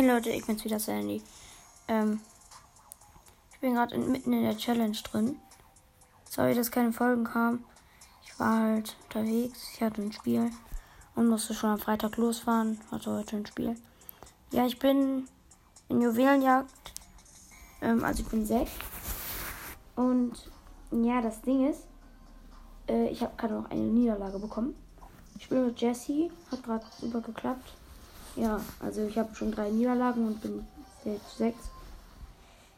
Hey Leute, ich bin's wieder Sandy. Ähm, ich bin gerade mitten in der Challenge drin. Sorry, dass keine Folgen kamen. Ich war halt unterwegs. Ich hatte ein Spiel und musste schon am Freitag losfahren. Hatte heute ein Spiel. Ja, ich bin in Juwelenjagd. Ähm, also ich bin sechs. Und ja, das Ding ist, äh, ich habe gerade noch eine Niederlage bekommen. Ich spiele mit Jesse. Hat gerade super geklappt. Ja, also ich habe schon drei Niederlagen und bin jetzt sechs.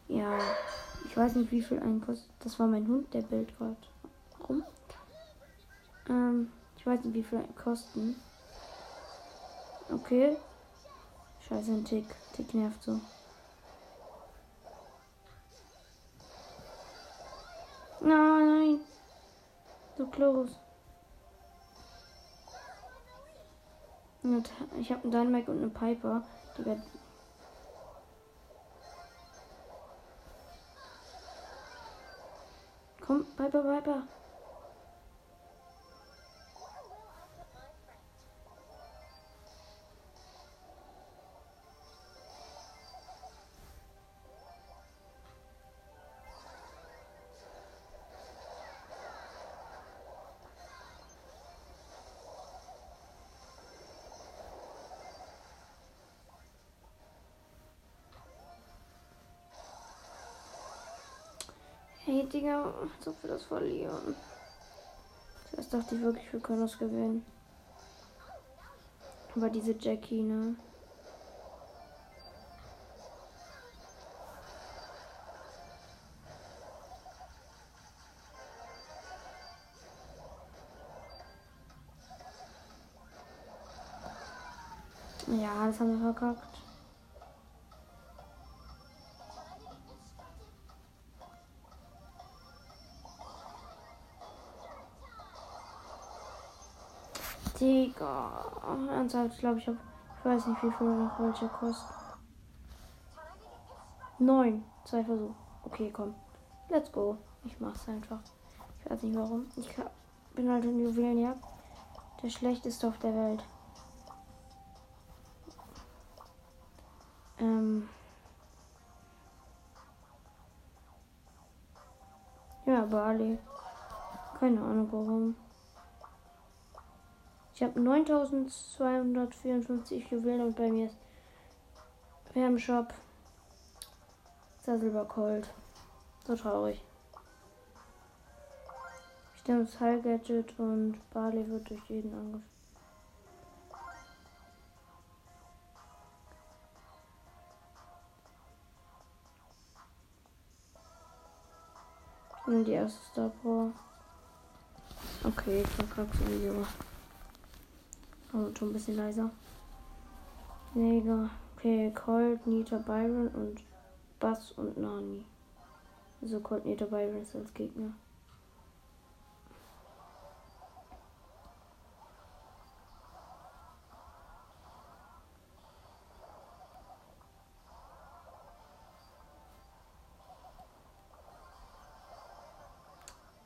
Ja, ich weiß nicht, wie viel ein kostet. Das war mein Hund, der bellt gerade rum. Ähm, ich weiß nicht, wie viel ein kosten. Okay. Scheiße, ein Tick. Tick nervt so. Nein, nein. So Und ich habe einen Dynamic und eine Piper. Die wird. Komm, Piper, Piper. Digga, als ob das verlieren. Das dachte ich wirklich, wir können das gewinnen. Aber diese Jackie, ne? Ja, das haben wir verkackt. Digga. Ernsthaft, ich glaube, ich habe. Ich weiß nicht, wie viel noch welche kosten. Neun. Zwei Versuche. Okay, komm. Let's go. Ich mach's einfach. Ich weiß nicht warum. Ich bin halt in Juwelenjagd. Der schlechteste auf der Welt. Ich habe 9254 Juwelen und bei mir ist wir haben Shop Silber Cold. So traurig. Ich nehme das Heil Gadget und Barley wird durch jeden angefallen. Und die erste Star Power. Okay, ich verkacke sowieso. Also schon ein bisschen leiser. Neger. Okay, Colt, Nita, Byron und Bass und Nani. Also Colt, Nita, Byron ist als Gegner.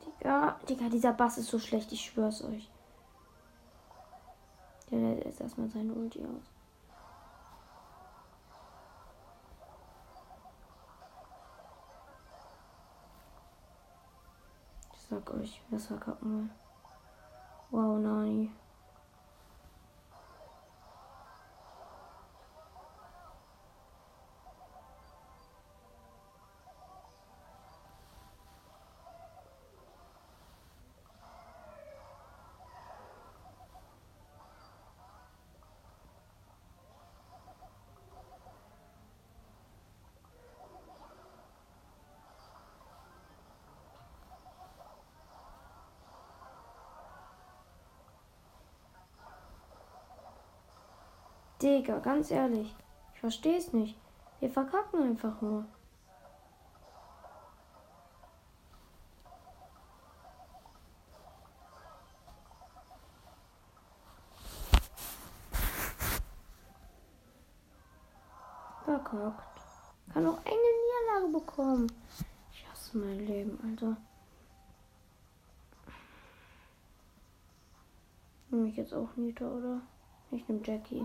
Digga, Digga, dieser Bass ist so schlecht, ich schwör's euch. Der lädt jetzt erstmal seine Ulti aus. Ich sag euch, wer verkacken will. Wow, Nani. Digga, ganz ehrlich. Ich verstehe es nicht. Wir verkacken einfach nur. Verkackt. Kann auch eine Niederlage bekommen. Ich hasse mein Leben, Alter. Nehme ich jetzt auch Nita, oder? Ich nehme Jackie.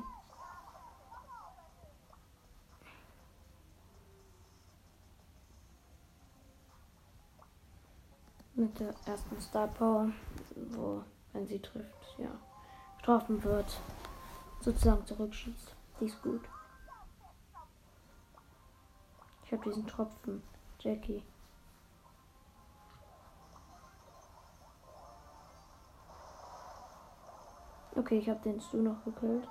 Mit der ersten Star Power, wo, wenn sie trifft, ja, getroffen wird, sozusagen zurückschießt. Die ist gut. Ich habe diesen Tropfen, Jackie. Okay, ich habe den Stu noch gekillt.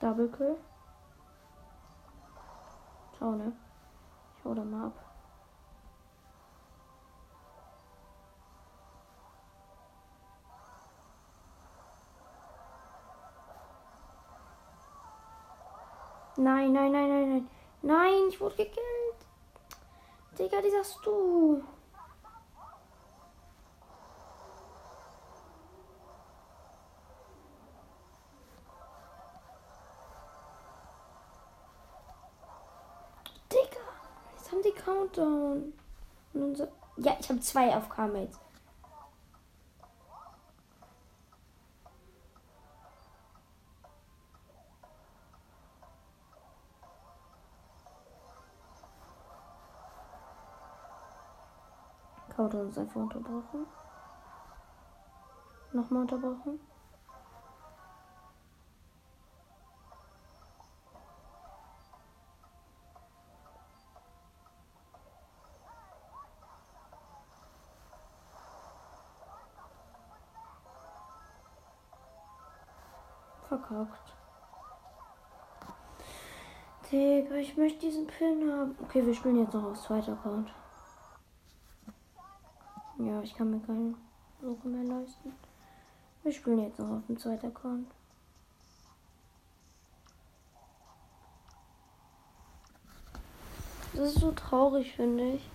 Double Kill. Schau, ne? Ich hau da mal ab. Nein, nein, nein, nein, nein. Nein, ich wurde gekillt. Digga, die sagst du. Countdown. So ja, ich habe zwei auf K-Mates. Countdown ist einfach unterbrochen. Nochmal unterbrochen. Verkackt. Digga, ich möchte diesen Pin haben. Okay, wir spielen jetzt noch auf zweiter Account. Ja, ich kann mir keine Suche mehr leisten. Wir spielen jetzt noch auf dem zweiten Account. Das ist so traurig, finde ich.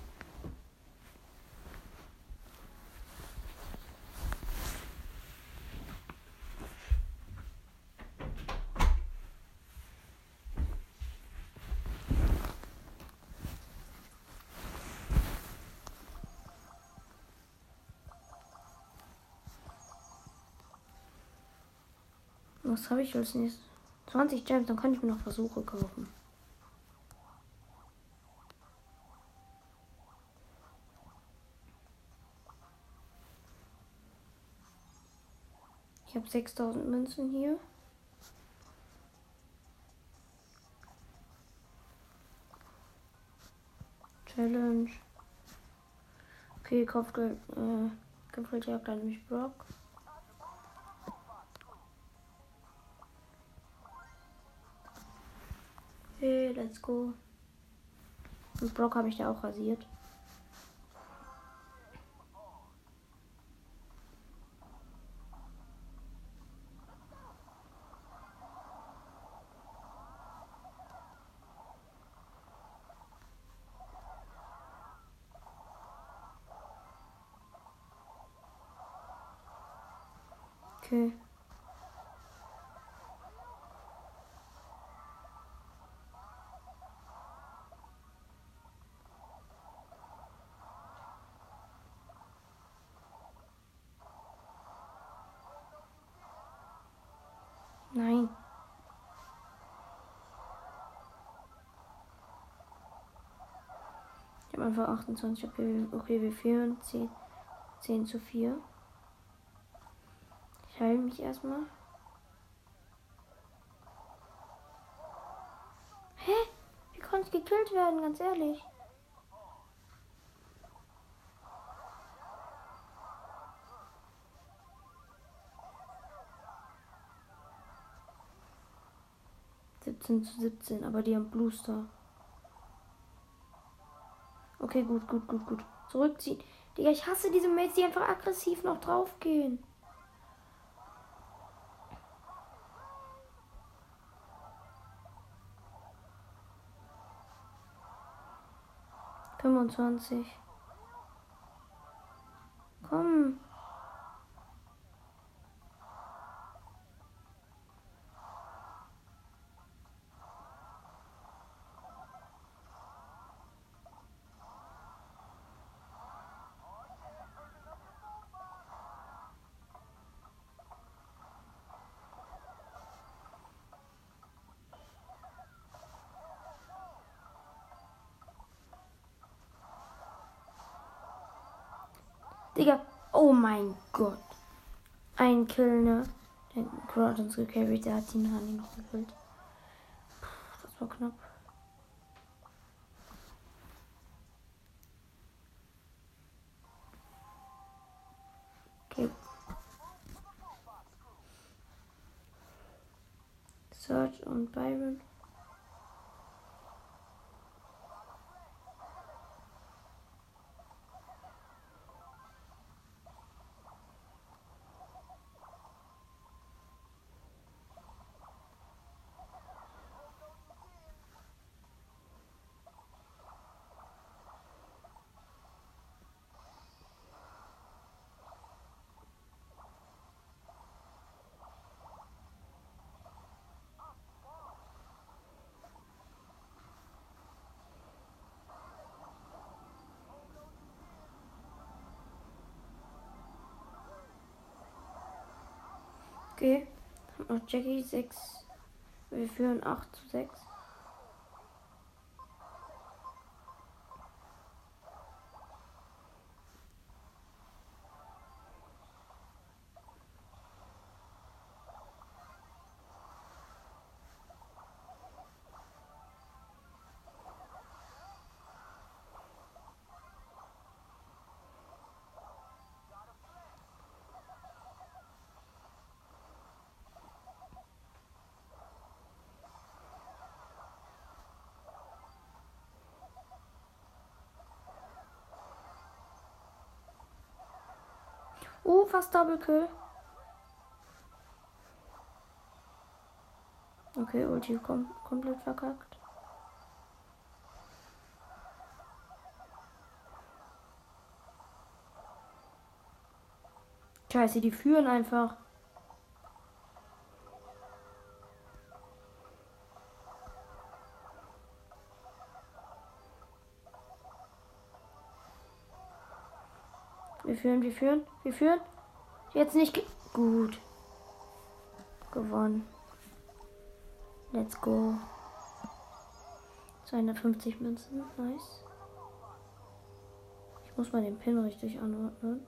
Was habe ich als nächstes? 20 Gems, dann kann ich mir noch Versuche kaufen. Ich habe 6000 Münzen hier. Challenge. Okay, Kopfgeld, äh, Kopfgeldjagd an mich Brock. Let's go. Und Brock habe ich da auch rasiert. Okay. Nein. Ich einfach 28 Okay, Okay, wir führen 10, 10 zu 4. Ich heile mich erstmal. Hä? Wie konnte ich gekillt werden, ganz ehrlich? 17 zu 17, aber die haben Bluester. Okay, gut, gut, gut, gut. Zurückziehen. Digga, ich hasse diese Mates, die einfach aggressiv noch draufgehen. Fünfundzwanzig. Komm. Digga. Oh mein Gott. Ein Kill, ne? Der Crow hat uns gecarried. Der hat die Nani noch gekillt. Das war knapp. Okay. Search und Byron. Okay. Jackie 6. Wir führen 8 zu 6. fast Double Kill. Okay, Ulti kom komplett verkackt. Scheiße, die führen einfach. Wir führen, wir führen, wir führen. Jetzt nicht ge gut. Gewonnen. Let's go. 250 Münzen, nice. Ich muss mal den Pin richtig anordnen.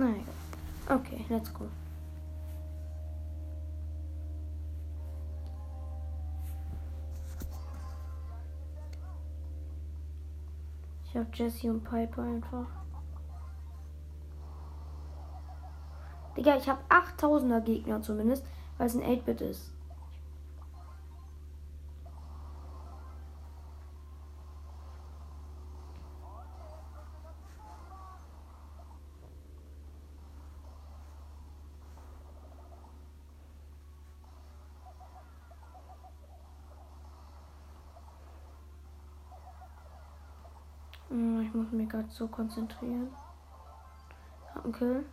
はい。Okay, let's go. Ich hab Jesse und Piper einfach. Digga, ich hab 8000er Gegner zumindest, weil es ein 8-Bit ist. 'So konzentrieren. Hab einen Kill.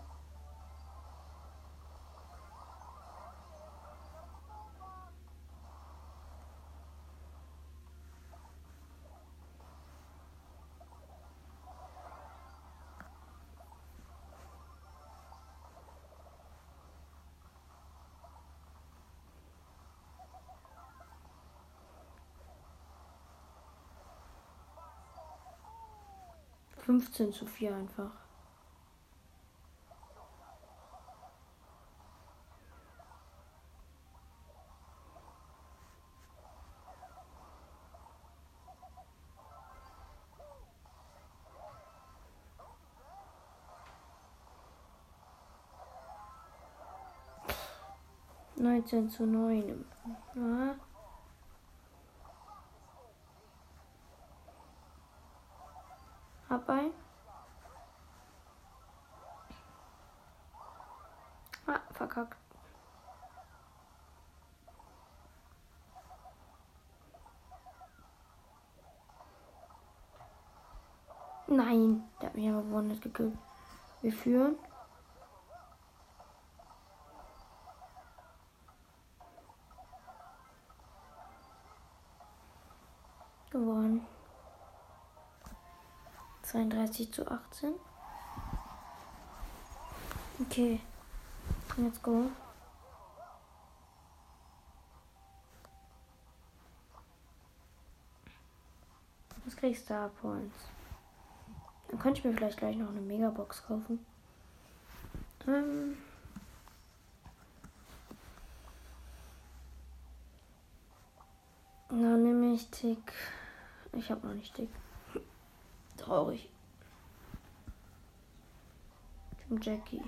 Fünfzehn zu vier einfach. Neunzehn zu neun. verkackt. Nein, der hat mich aber wundert gekillt. Wir führen. Gewonnen. 32 zu 18. Okay. Let's go. Was kriegst du da Points? Dann könnte ich mir vielleicht gleich noch eine Megabox kaufen. Ähm. Na, nehme ich Tick. Ich habe noch nicht Tick. Traurig. Jackie.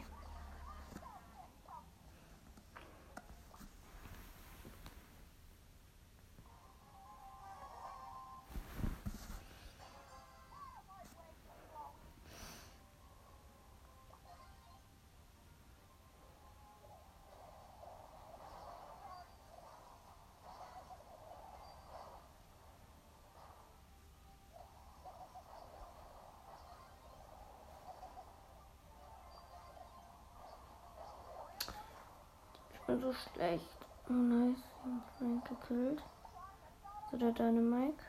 So schlecht. Oh nice, Frank gekillt. So der Dynamike.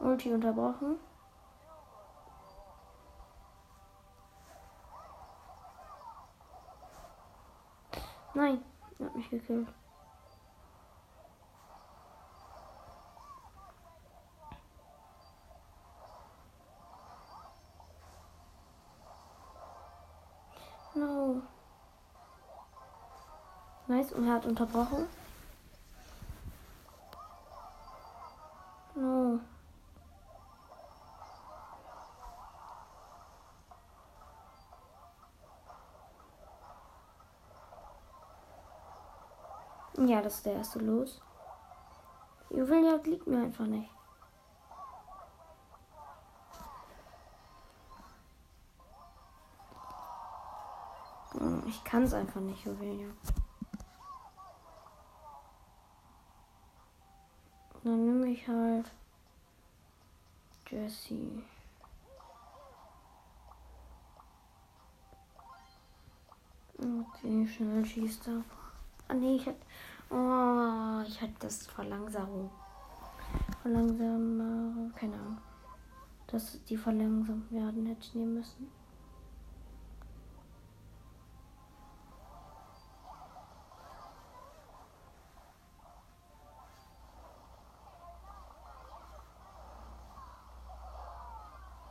Ulti unterbrochen. Nein. Hat mich gekillt. No. Nice, und er hat unterbrochen. Ja, das ist der erste los. Juwelenjagd liegt mir einfach nicht. Hm, ich kann es einfach nicht, Juwelenjagd. Dann nehme ich halt Jesse. Okay, schnell schießt er. Ah, nee, ich hätte. Oh, ich hatte das Verlangsamung. Verlangsamer. Keine Ahnung. Dass die verlangsamt werden, hätte ich nehmen müssen.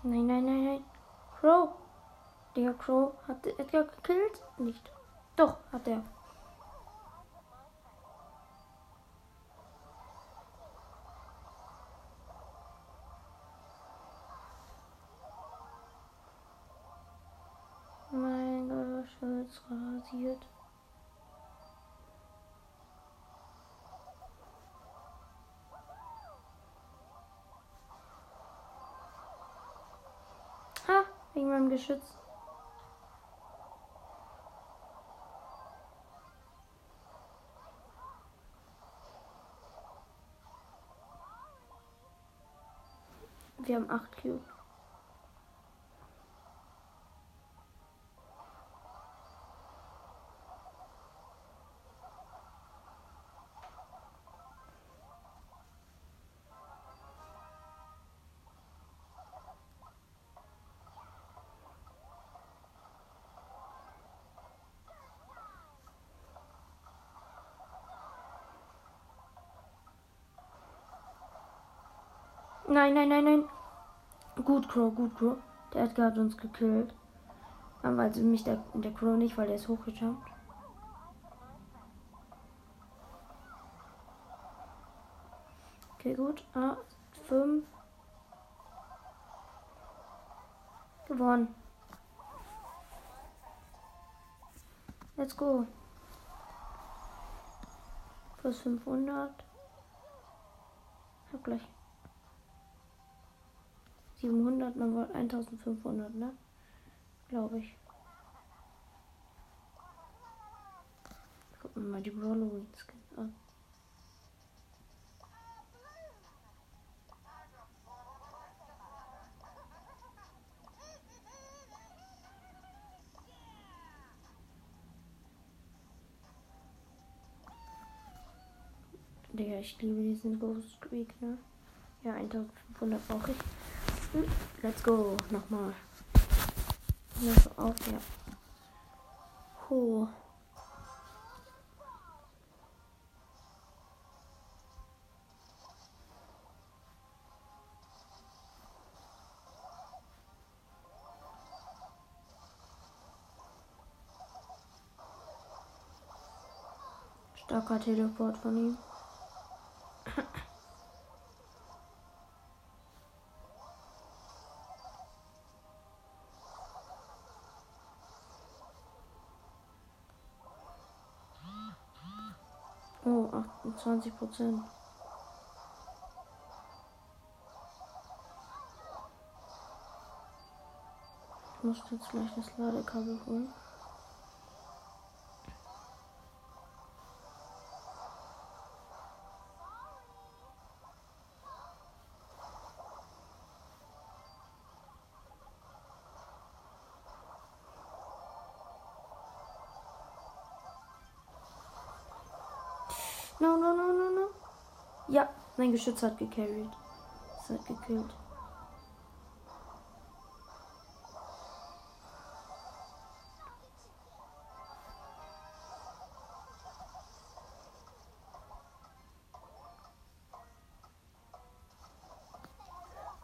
Nein, nein, nein, nein. Crow. Der Crow hat Edgar gekillt? Nicht. Doch, hat er. Rasiert. Ha, wegen meinem Geschütz. Wir haben 8 Cube. Nein, nein, nein, nein. Gut, Crow, gut, Crow. Der Edgar hat uns gekillt. Aber also mich der, der Crow nicht, weil der ist hochgejumpt. Okay, gut. Ah, 5. Gewonnen. Let's go. Plus 500. Hab gleich. 700, man wollte 1500, ne? Glaube ich. Gucken wir mal die Halloween Skins an. Digga, ich liebe diesen Ghost Week, ne? Ja, 1500 brauche ich. Hm, let's go. Nochmal. Ja, so auf, ja. Huh. Starker Teleport von ihm. Oh, 28 Prozent. Ich muss jetzt gleich das Ladekabel holen. Mein Geschütz hat gecarried. Es hat gekillt.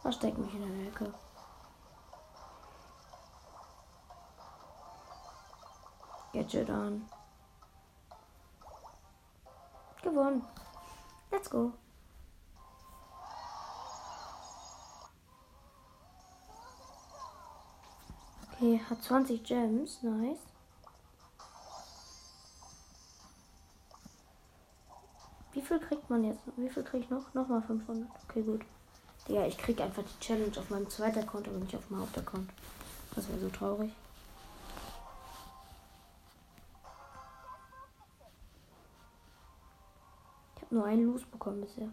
Versteck mich in der Ecke. Gadget an. Gewonnen. Let's go. Okay, hat 20 Gems. Nice. Wie viel kriegt man jetzt? Wie viel kriege ich noch? Nochmal 500. Okay, gut. Ja, ich krieg einfach die Challenge auf meinem zweiten Account, aber nicht auf meinem Hauptaccount. Das wäre so traurig. Ich habe nur einen Los bekommen bisher.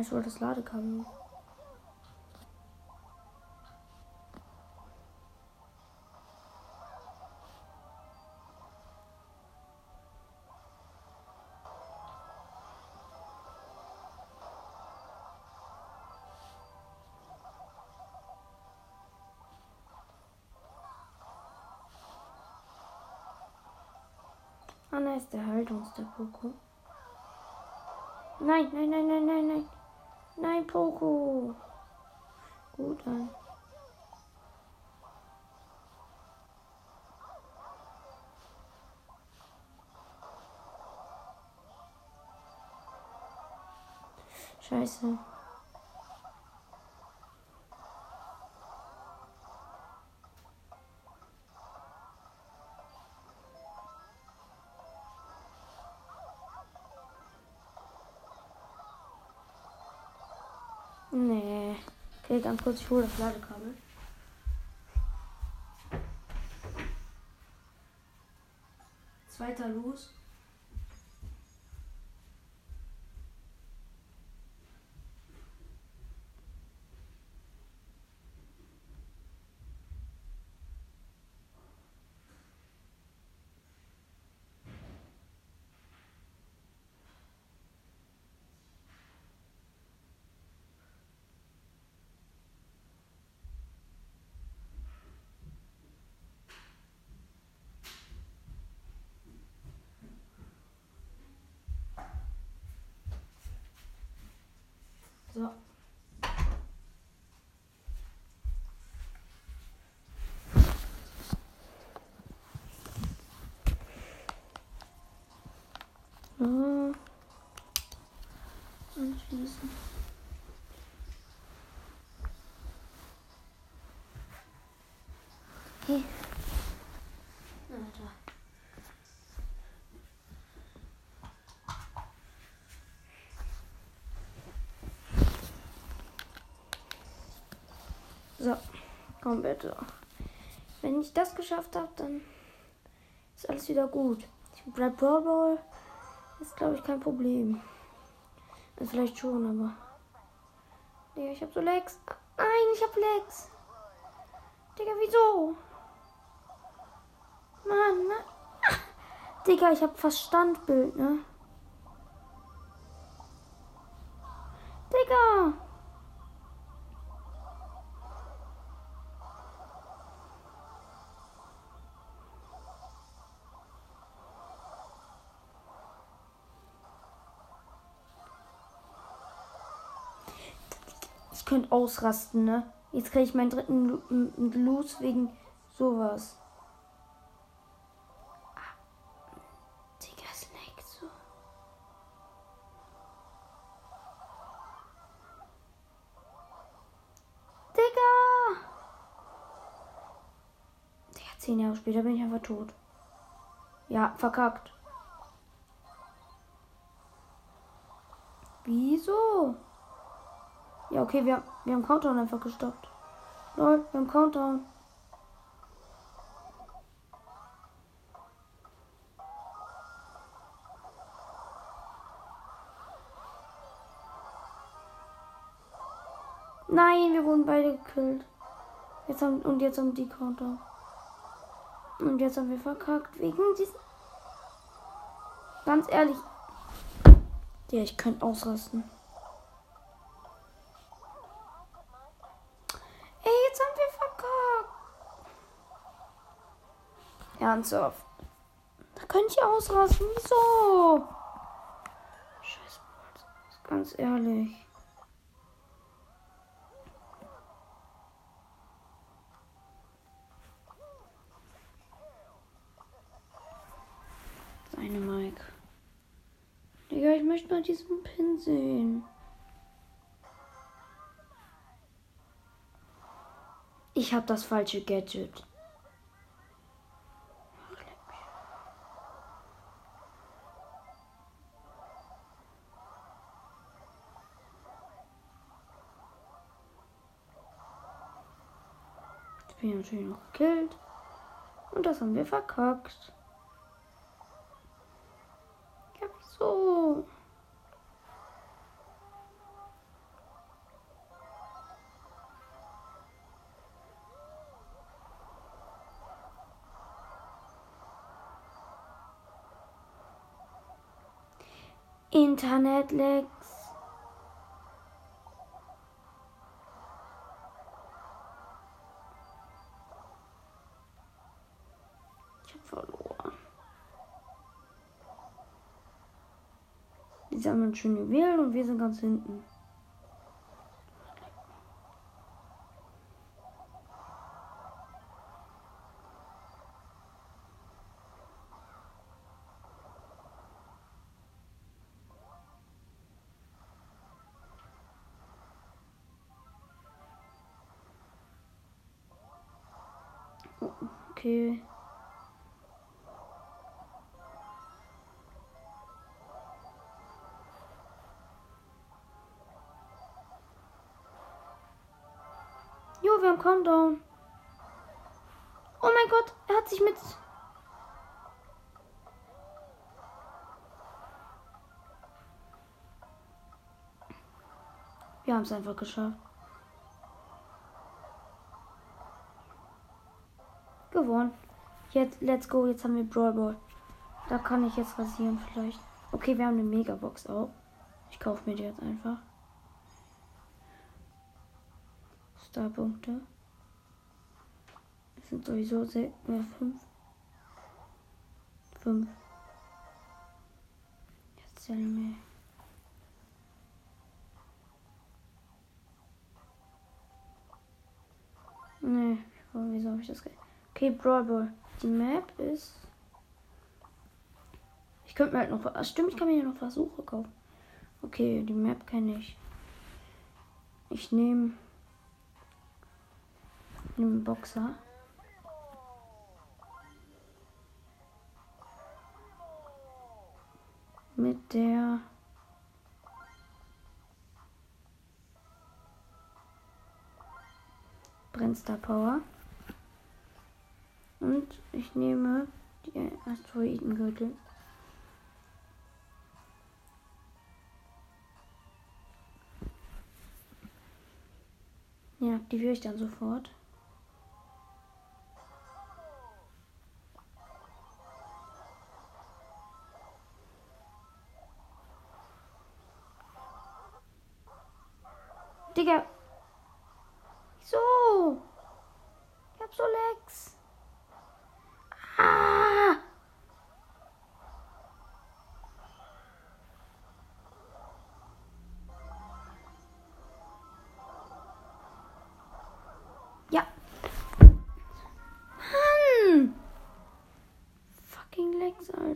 Ja, ich wollte das Ladekabel. Ah, da ist der Haltungs der Poco. Nein, nein, nein, nein, nein, nein. Nein, Poco. Gut an. Scheiße. Nee. Okay, ganz kurz, ich hole das Ladekabel. Zweiter los. So. So. Anschließen. Okay. Alter. So. Komm bitte. Wenn ich das geschafft habe, dann ist alles wieder gut. Ich bleib. Ist glaube ich kein Problem. Also vielleicht schon, aber. Digga, ich hab so Lex. Nein, ich hab Lex. Digga, wieso? Mann, ne? Digga, ich hab fast Standbild, ne? Digga! Ich könnte ausrasten, ne? Jetzt kriege ich meinen dritten Los wegen sowas. Zehn Jahre später bin ich einfach tot. Ja, verkackt. Wieso? Ja, okay, wir, wir haben Countdown einfach gestoppt. Lol, wir haben Countdown. Nein, wir wurden beide gekillt. Jetzt haben, und jetzt haben die Countdown. Und jetzt haben wir verkackt wegen diesen. Ganz ehrlich. Ja, ich könnte ausrasten. Ey, jetzt haben wir verkackt. Ernsthaft. Da könnte ich ausrasten. Wieso? Scheiße. Ganz ehrlich. möchte mal diesen Pin sehen. Ich habe das falsche Gadget. Bin natürlich noch gekillt. Und das haben wir verkackt. Ja, wieso? Internet-Lags. Ich Die sammeln schön Juwelen und wir sind ganz hinten. Okay. Haben Countdown. Oh mein Gott, er hat sich mit... Wir haben es einfach geschafft. gewonnen. Jetzt, let's go. Jetzt haben wir Brawl Ball. Da kann ich jetzt rasieren vielleicht. Okay, wir haben eine Megabox auch. Ich kaufe mir die jetzt einfach. Starpunkte. Es sind sowieso mehr fünf. Fünf. Jetzt zählen wir. Nee, wieso habe ich das? Okay, Brawl Ball. Die Map ist. Ich könnte mir halt noch. Ach, stimmt, ich kann mir hier noch Versuche kaufen. Okay, die Map kenne ich. Ich nehme. Nehme Boxer. Mit der. Brennstar Power. Und ich nehme die Asteroidengürtel. Ja, aktiviere ich dann sofort.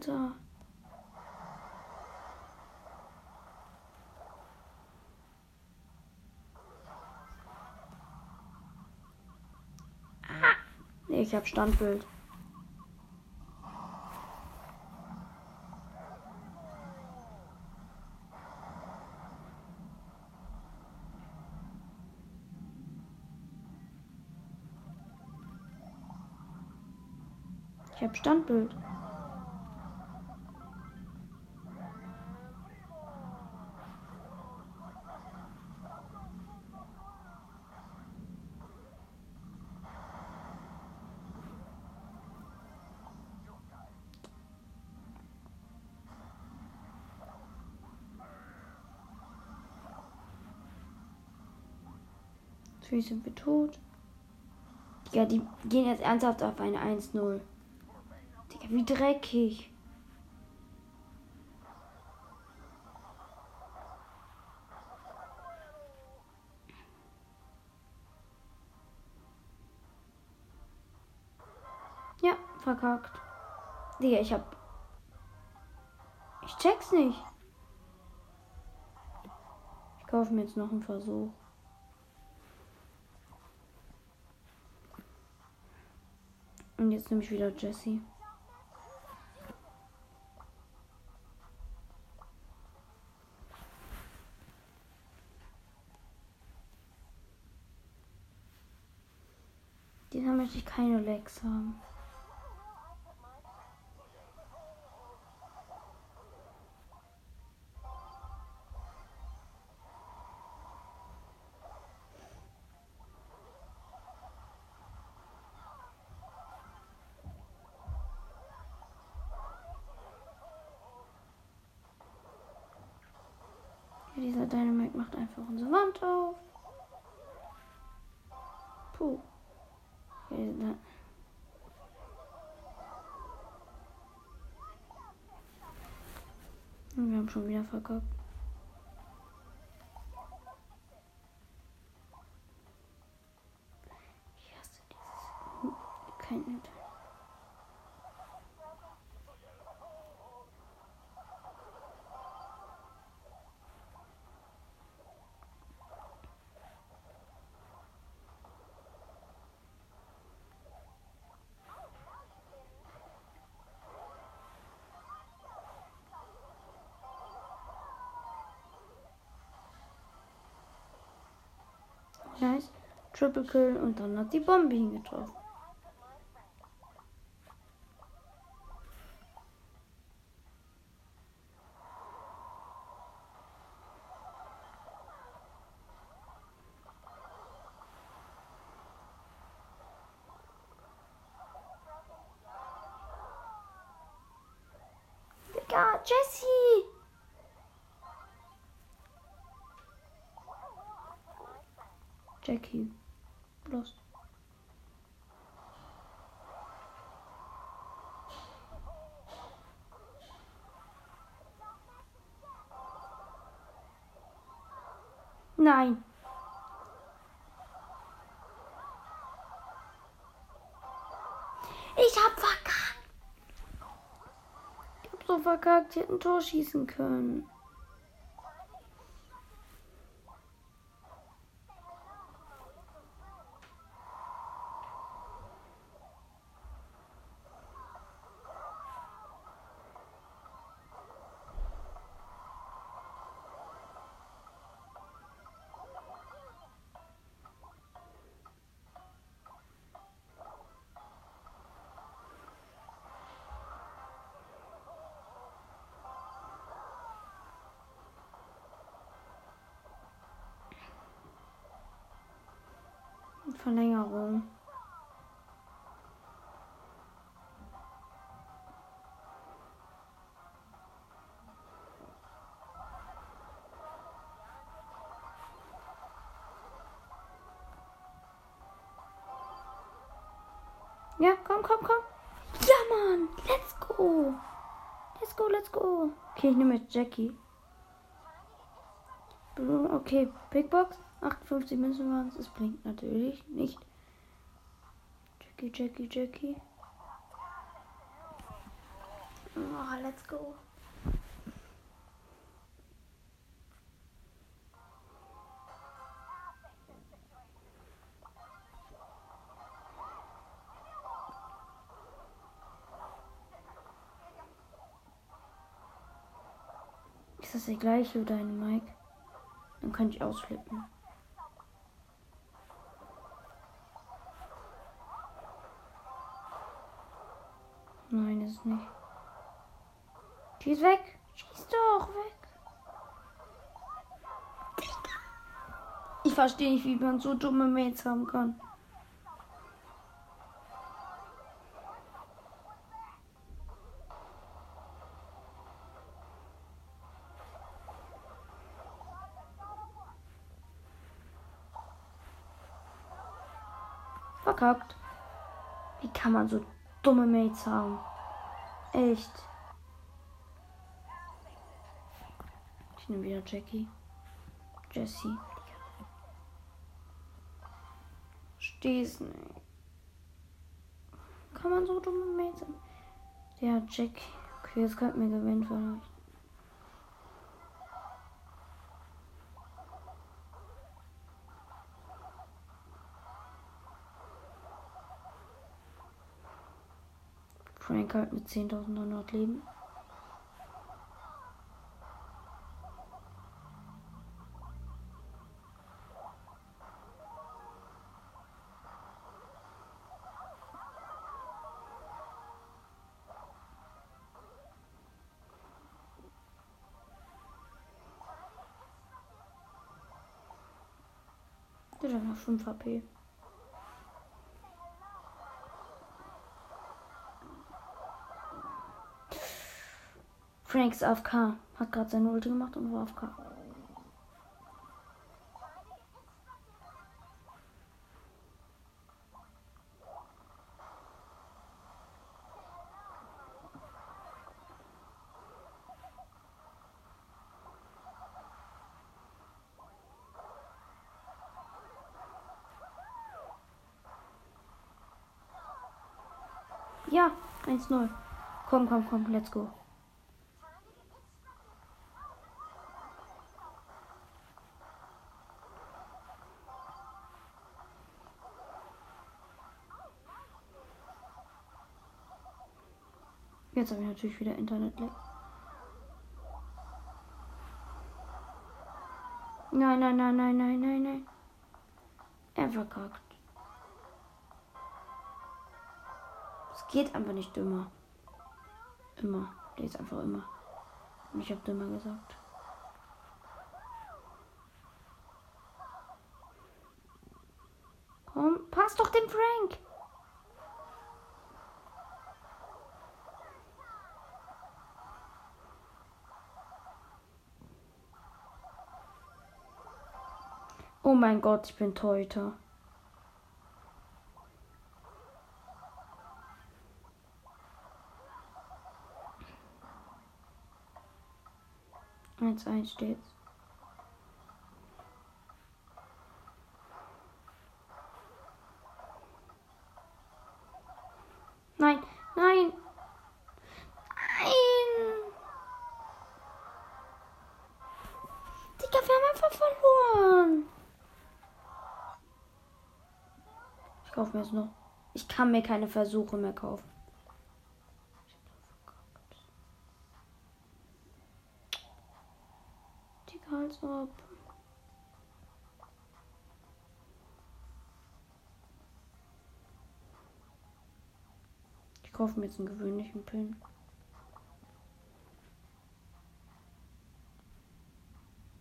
Alter. Nee, ich hab Standbild. Ich hab Standbild. Natürlich sind wir tot. Ja, die gehen jetzt ernsthaft auf eine 1-0. Digga, wie dreckig. Ja, verkackt. Digga, ich hab. Ich check's nicht. Ich kaufe mir jetzt noch einen Versuch. Und jetzt nehme ich wieder Jesse. Diesmal möchte ich keine Legs haben. Dynamite macht einfach unsere Wand auf. Puh. Wir haben schon wieder verkackt. Ich hasse dieses. Kein Internet. Nice. Triple Kill und dann hat die Bombe ihn getroffen. Digga! Jackie. Los. Nein. Ich hab verkackt. Ich hab so verkackt, ich hätte ein Tor schießen können. Verlängerung. Ja, komm, komm, komm. Ja, Mann. Let's go. Let's go, let's go. Okay, ich nehme jetzt Jackie. Okay, Big Box. 58 Münzen waren es. Es blinkt natürlich nicht. Jackie, Jackie, Jackie. Oh, let's go. Ist das der gleiche oder ein Mike? Dann könnte ich ausflippen. Nein, ist es nicht. Schieß weg. Schieß doch weg. Ich verstehe nicht, wie man so dumme Mates haben kann. Verkackt. Wie kann man so dumme Mates haben? Echt. Ich nehme wieder Jackie. Jessie. Steh's nicht. Kann man so dumme haben? Ja, Jackie. Okay, jetzt könnten wir gewinnen vielleicht. Frank halt mit 10.900 Leben. Der hat noch 5 HP. Franks AFK. Hat gerade seine Ulti gemacht und war AFK. Ja, 1-0. Komm, komm, komm, let's go. Jetzt habe ich natürlich wieder Internetleck. Nein, nein, nein, nein, nein, nein, nein. Er verkackt. Es geht einfach nicht immer. Immer. Der ist einfach immer. Und ich habe immer gesagt. Komm, pass doch dem Frank. Mein Gott, ich bin Torhüter. Eins, eins steht's. Nein, nein. Nein. Digga, wir haben einfach verloren. Ich kaufe mir jetzt noch. Ich kann mir keine Versuche mehr kaufen. Digga, als ob. Ich kaufe mir jetzt einen gewöhnlichen Pin.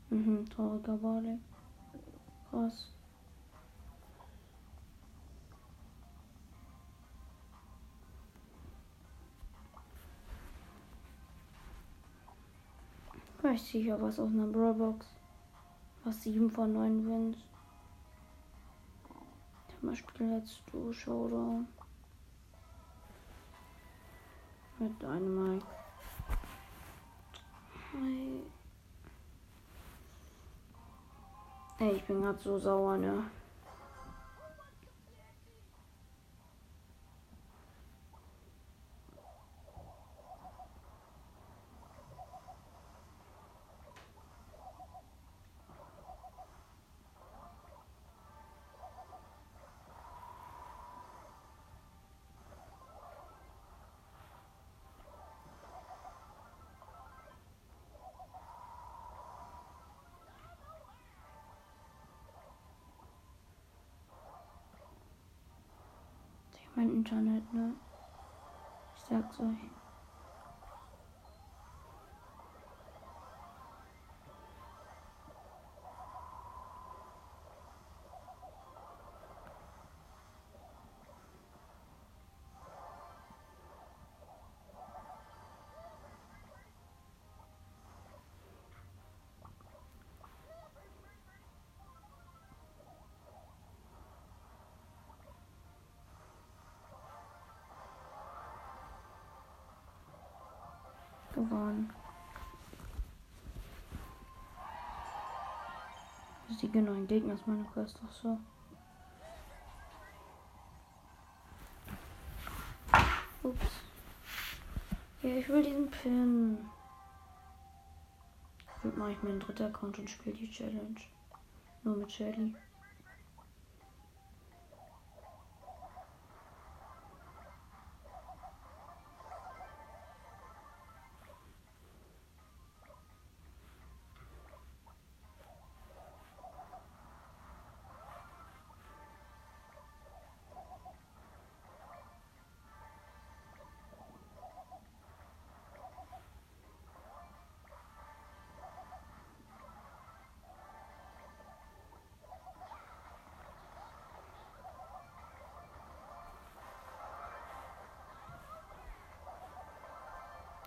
Mhm, trauriger Barley. Krass. Vielleicht ich ja was aus einer Brawlbox. Was 7 von 9 Wins. Zum Beispiel jetzt du Showdown. Mit Dynamite. Hey. Ey, ich bin gerade so sauer, ne? mein Internet, ne? Ich sag's euch. Gewonnen. Besiege neuen Gegner ist meine Quest doch so. Ups. Ja, ich will diesen Pin. Jetzt mache ich meinen dritten Account und spiele die Challenge. Nur mit Shelly.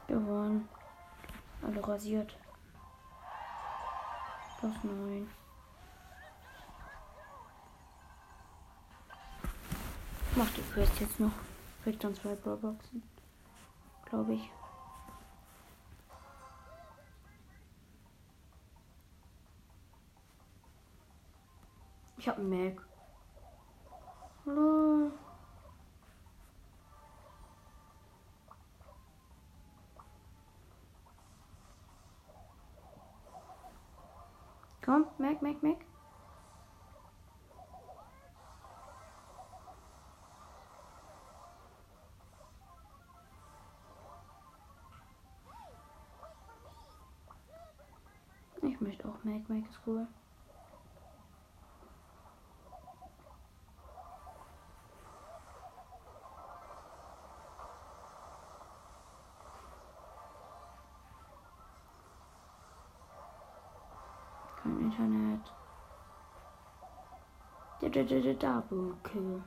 Gewonnen. Alle rasiert. Plus neun. Mach die Quest jetzt noch. Kriegt dann zwei Brawlboxen. Glaube ich. Ich hab einen Mac. Mac, Mac, Mac. Ich möchte auch Mac, Mac ist cool. Kein Internet. Double Kill.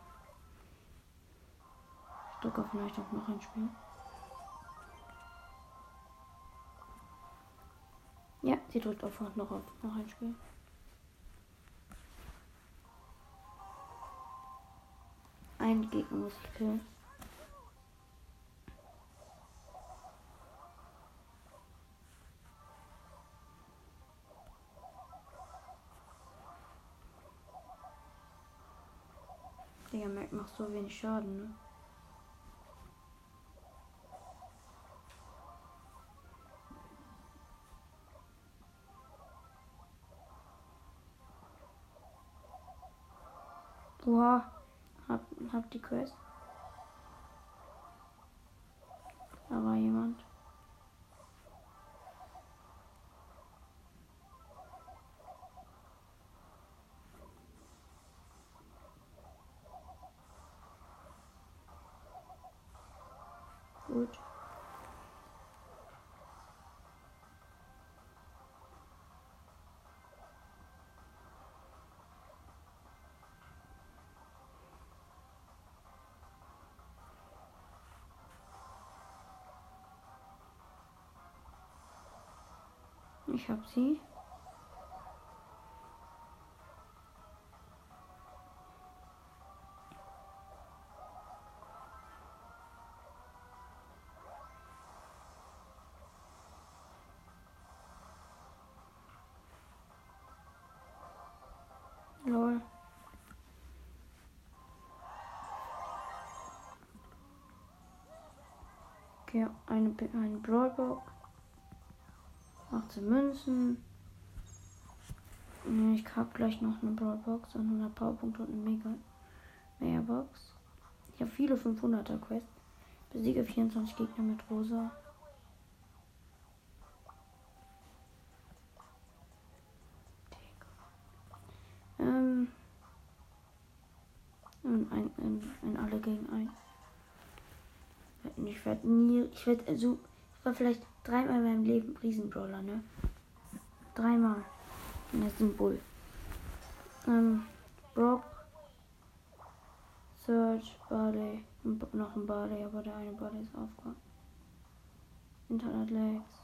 Ich drücke vielleicht auch noch ein Spiel. Ja, sie drückt einfach noch auf noch ein Spiel. Ein Gegner muss ich killen. Mac macht so wenig Schaden, ne? Boah, hab, hab die Quest. Da war jemand. Ich hab sie. Lol. Okay, eine, eine Brawlbox. 18 Münzen. Ich habe gleich noch eine Brawlbox und 100 Powerpunkte und eine Mega Megabox. Ich habe viele 500er Quests. Besiege 24 Gegner mit Rosa. Ähm. Und ein, ein, ein alle gegen ein. Ich werde nie. Ich werde also. War vielleicht dreimal in meinem Leben Riesenbrawler, ne? Dreimal. Und jetzt ein Bull. Ähm. Brock. Search, Barley. Und noch ein Barley, aber der eine Barley ist aufgegangen. Internet Legs.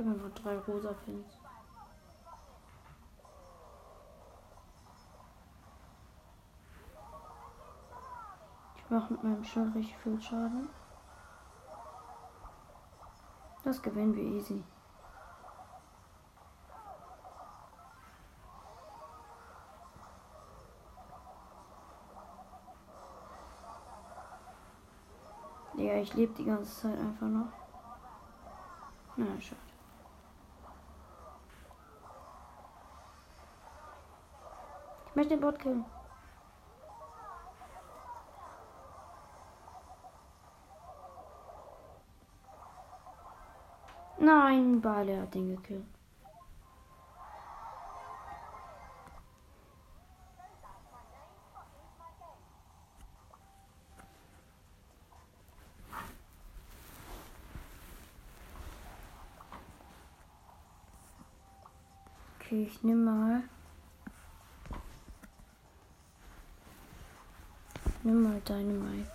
Ich habe einfach drei rosa Pins. Ich mache mit meinem Schild richtig viel Schaden. Das gewinnen wir easy. Ja, ich lebe die ganze Zeit einfach noch. Na, schade. Ich möchte den Bot killen. Nein, Bale hat den gekillt. Okay, ich nehme mal. Nimm mal deine Mike.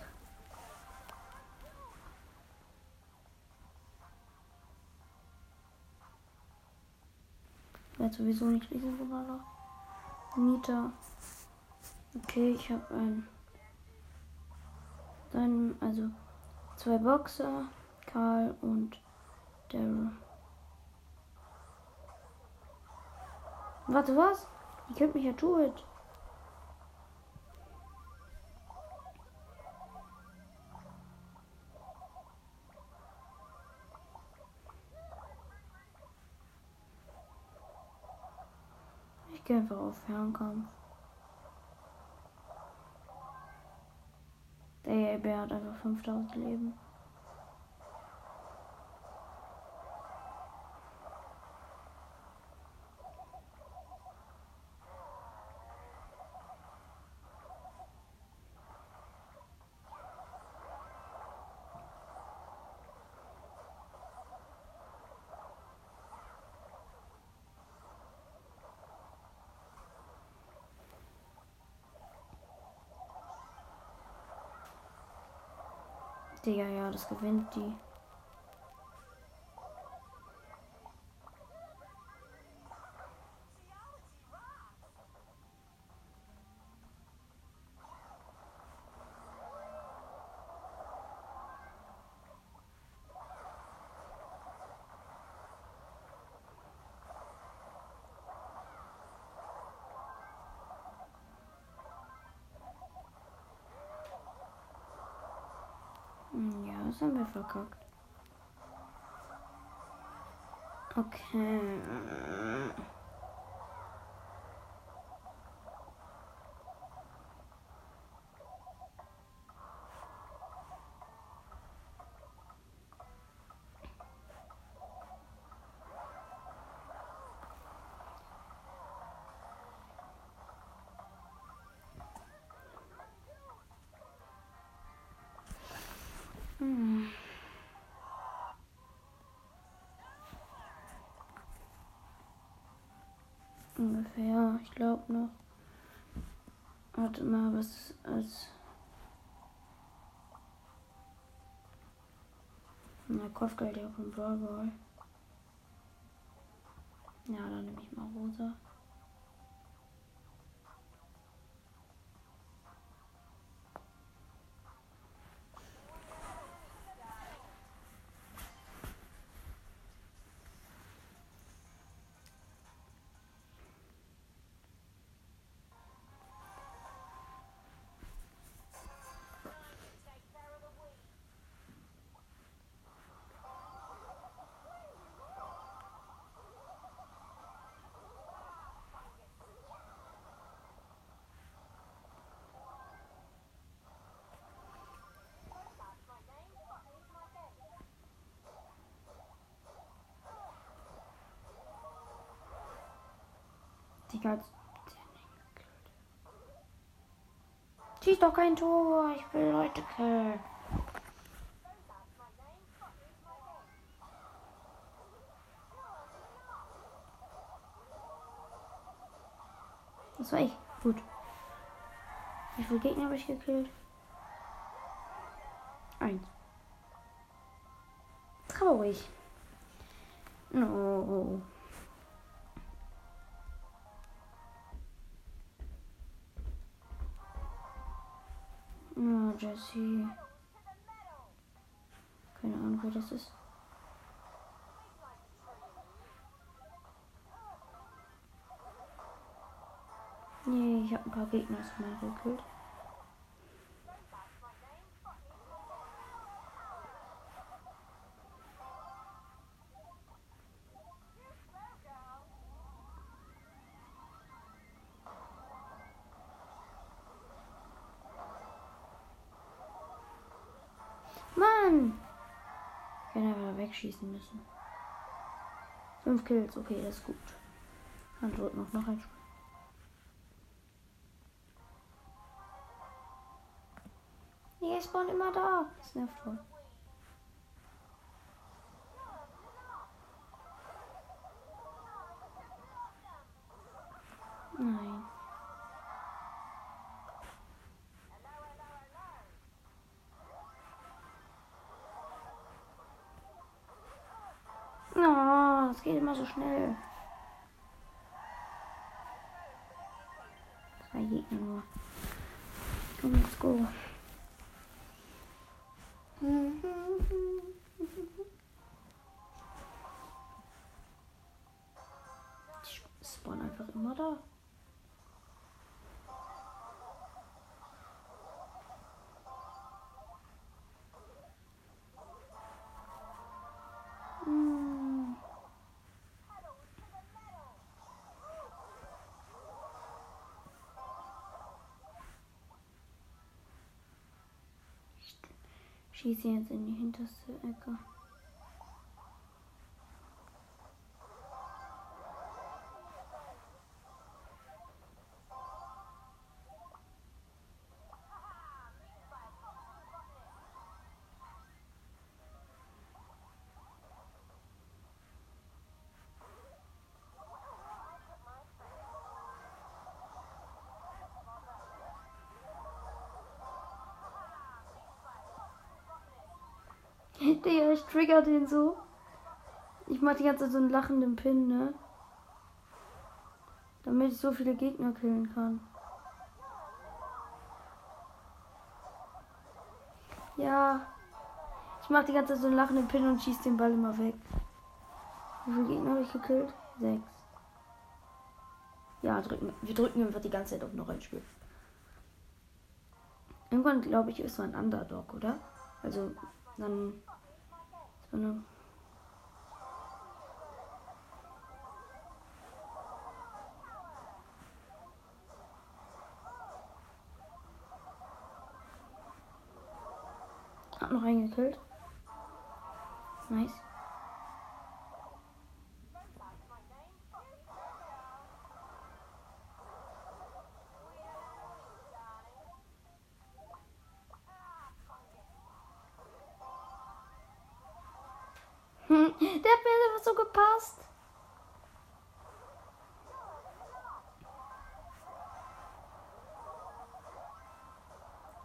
Werde sowieso nicht lesen, Brawler. Nita. Okay, ich habe ein. Dann, also zwei Boxer, Karl und Daryl. Warte, was? Ich könnte mich ja tun. Gehe einfach auf Fernkampf. Der Bär hat einfach 5000 Leben. Digga, ja, das gewinnt die. Das haben wir verkackt. Okay. Ungefähr. Ich glaube noch. Warte mal, was als. Na, Kopfgeld ja von Brawl Ball. Ja, dann nehme ich mal rosa. Digga. Schieß doch kein Tor. Ich will Leute killen. Das war ich. Gut. Wie viele Gegner habe ich gekillt? Eins. Traurig. No. Ja, Jesse. Keine Ahnung, wer das ist. Nee, ich habe ein paar Gegner aus mal gekillt. Wegschießen müssen. Fünf Kills, okay, das ist gut. Dann wird noch, noch ein Spiel. Nee, ich spawn immer da. Das nervt voll. So schnell. Zwei Gegner nur. Komm, let's go. Schieße jetzt in die hinterste Ecke. Ich trigger den so. Ich mach die ganze Zeit so einen lachenden Pin, ne? Damit ich so viele Gegner killen kann. Ja. Ich mach die ganze Zeit so einen lachenden Pin und schieß den Ball immer weg. Wie viele Gegner habe ich gekillt? Sechs. Ja, drücken, wir drücken einfach die ganze Zeit auf noch ein Spiel. Irgendwann, glaube ich, ist man Underdog, oder? Also, dann eine Hab noch einen gekillt. Nice. Hm, der hat mir einfach so gepasst.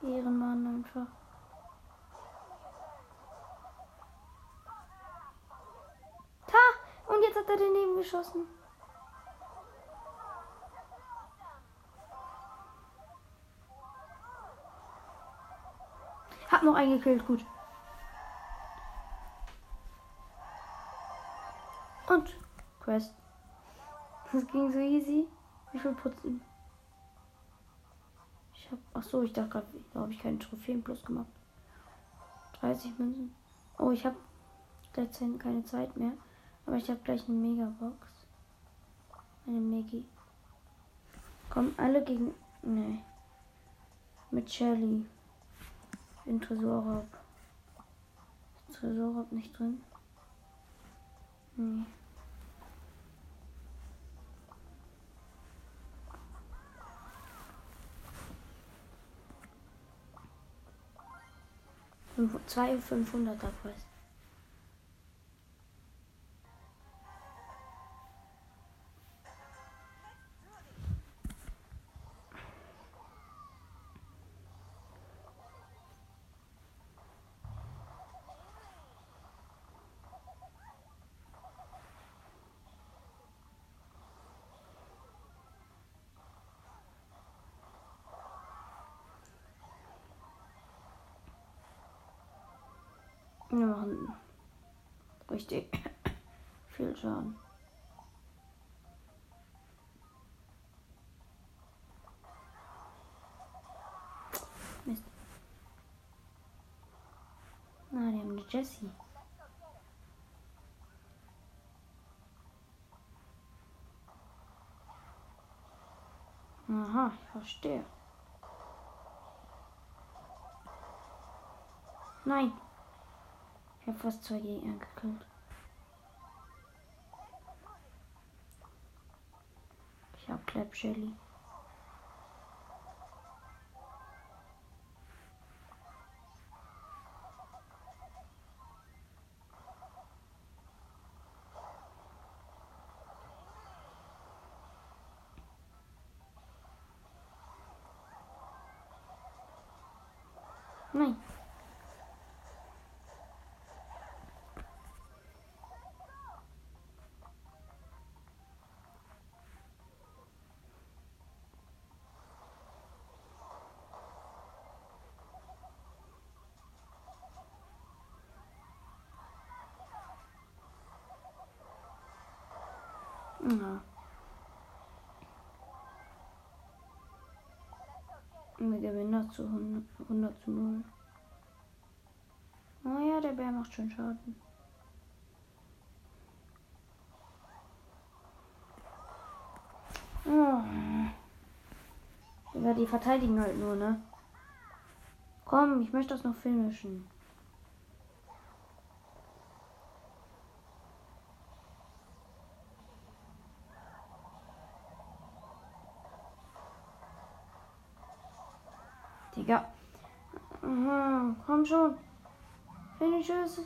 Ehrenmann einfach. Ha! Und jetzt hat er daneben geschossen. Hab noch einen gekillt, gut. Das ging so easy. Wie viel Putzen? Ich hab. Ach so, ich dachte gerade, da habe ich keinen Trophäen plus gemacht. 30 Münzen. Oh, ich habe derzeit keine Zeit mehr. Aber ich habe gleich eine Megabox. Eine Megi. Kommen alle gegen. Nee. Mit Shelly. In Tresorraub. Tresorraub nicht drin? Nee. 2 500er Quest. Richtig viel Schaden. Mist. Na, die haben eine Jessie. Aha, ich verstehe. Nein habe fast zwei Gegner gekillt. Ich habe Clap Shelly. Nein. Ja. Wir gewinnen zu 100, 100 zu 0. Oh ja, der Bär macht schon Schaden. Oh. Ja, die verteidigen halt nur, ne? Komm, ich möchte das noch finishen. Digga. Aha, komm schon. Finishes.